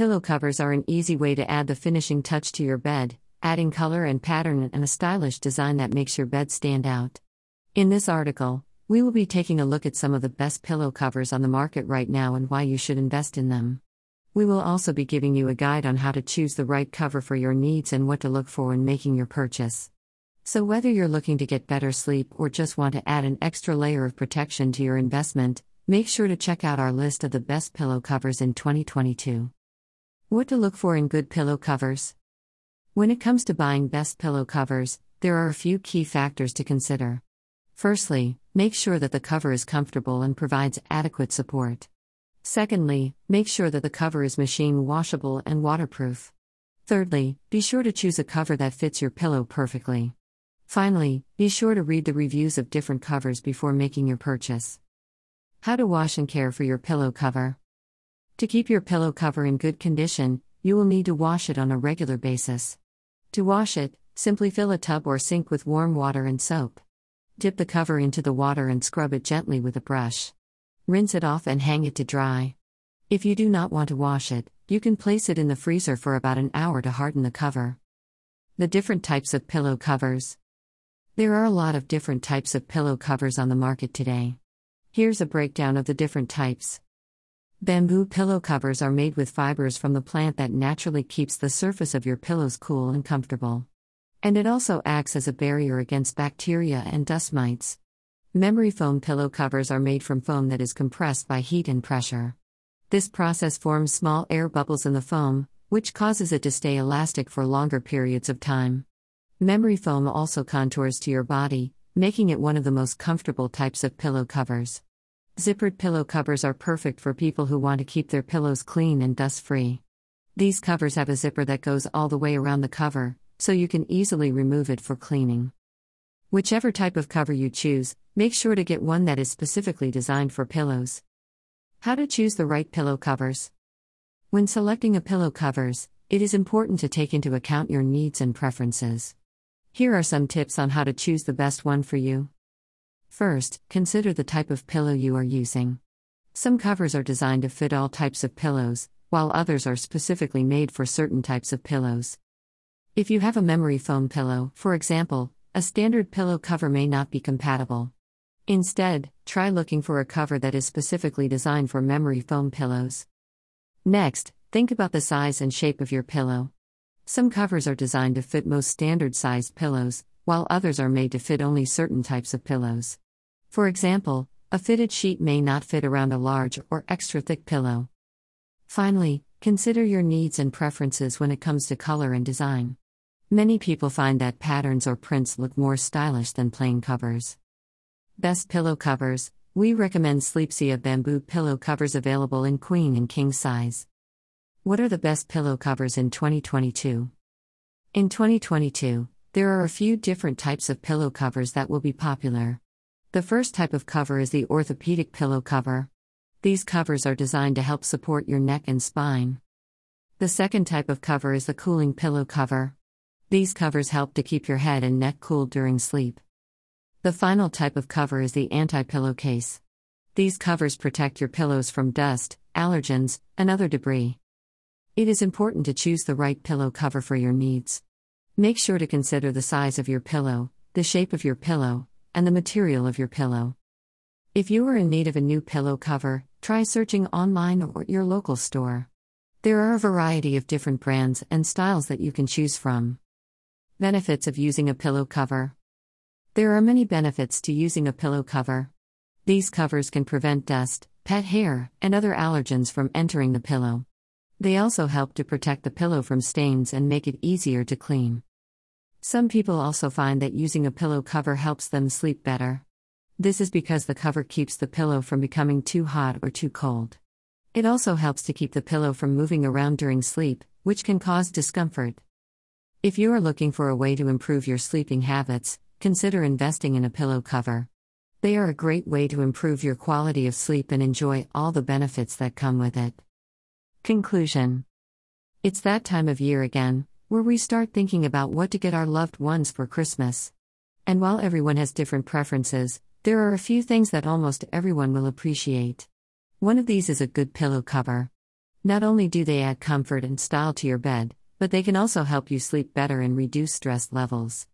Pillow covers are an easy way to add the finishing touch to your bed, adding color and pattern and a stylish design that makes your bed stand out. In this article, we will be taking a look at some of the best pillow covers on the market right now and why you should invest in them. We will also be giving you a guide on how to choose the right cover for your needs and what to look for when making your purchase. So, whether you're looking to get better sleep or just want to add an extra layer of protection to your investment, make sure to check out our list of the best pillow covers in 2022. What to look for in good pillow covers? When it comes to buying best pillow covers, there are a few key factors to consider. Firstly, make sure that the cover is comfortable and provides adequate support. Secondly, make sure that the cover is machine washable and waterproof. Thirdly, be sure to choose a cover that fits your pillow perfectly. Finally, be sure to read the reviews of different covers before making your purchase. How to wash and care for your pillow cover. To keep your pillow cover in good condition, you will need to wash it on a regular basis. To wash it, simply fill a tub or sink with warm water and soap. Dip the cover into the water and scrub it gently with a brush. Rinse it off and hang it to dry. If you do not want to wash it, you can place it in the freezer for about an hour to harden the cover. The different types of pillow covers. There are a lot of different types of pillow covers on the market today. Here's a breakdown of the different types. Bamboo pillow covers are made with fibers from the plant that naturally keeps the surface of your pillows cool and comfortable. And it also acts as a barrier against bacteria and dust mites. Memory foam pillow covers are made from foam that is compressed by heat and pressure. This process forms small air bubbles in the foam, which causes it to stay elastic for longer periods of time. Memory foam also contours to your body, making it one of the most comfortable types of pillow covers. Zippered pillow covers are perfect for people who want to keep their pillows clean and dust free. These covers have a zipper that goes all the way around the cover, so you can easily remove it for cleaning. Whichever type of cover you choose, make sure to get one that is specifically designed for pillows. How to choose the right pillow covers. When selecting a pillow covers, it is important to take into account your needs and preferences. Here are some tips on how to choose the best one for you. First, consider the type of pillow you are using. Some covers are designed to fit all types of pillows, while others are specifically made for certain types of pillows. If you have a memory foam pillow, for example, a standard pillow cover may not be compatible. Instead, try looking for a cover that is specifically designed for memory foam pillows. Next, think about the size and shape of your pillow. Some covers are designed to fit most standard sized pillows, while others are made to fit only certain types of pillows. For example, a fitted sheet may not fit around a large or extra thick pillow. Finally, consider your needs and preferences when it comes to color and design. Many people find that patterns or prints look more stylish than plain covers. Best pillow covers We recommend Sleepsia bamboo pillow covers available in queen and king size. What are the best pillow covers in 2022? In 2022, there are a few different types of pillow covers that will be popular. The first type of cover is the orthopedic pillow cover. These covers are designed to help support your neck and spine. The second type of cover is the cooling pillow cover. These covers help to keep your head and neck cool during sleep. The final type of cover is the anti pillow case. These covers protect your pillows from dust, allergens, and other debris. It is important to choose the right pillow cover for your needs. Make sure to consider the size of your pillow, the shape of your pillow, and the material of your pillow. If you are in need of a new pillow cover, try searching online or at your local store. There are a variety of different brands and styles that you can choose from. Benefits of using a pillow cover There are many benefits to using a pillow cover. These covers can prevent dust, pet hair, and other allergens from entering the pillow. They also help to protect the pillow from stains and make it easier to clean. Some people also find that using a pillow cover helps them sleep better. This is because the cover keeps the pillow from becoming too hot or too cold. It also helps to keep the pillow from moving around during sleep, which can cause discomfort. If you are looking for a way to improve your sleeping habits, consider investing in a pillow cover. They are a great way to improve your quality of sleep and enjoy all the benefits that come with it. Conclusion It's that time of year again, where we start thinking about what to get our loved ones for Christmas. And while everyone has different preferences, there are a few things that almost everyone will appreciate. One of these is a good pillow cover. Not only do they add comfort and style to your bed, but they can also help you sleep better and reduce stress levels.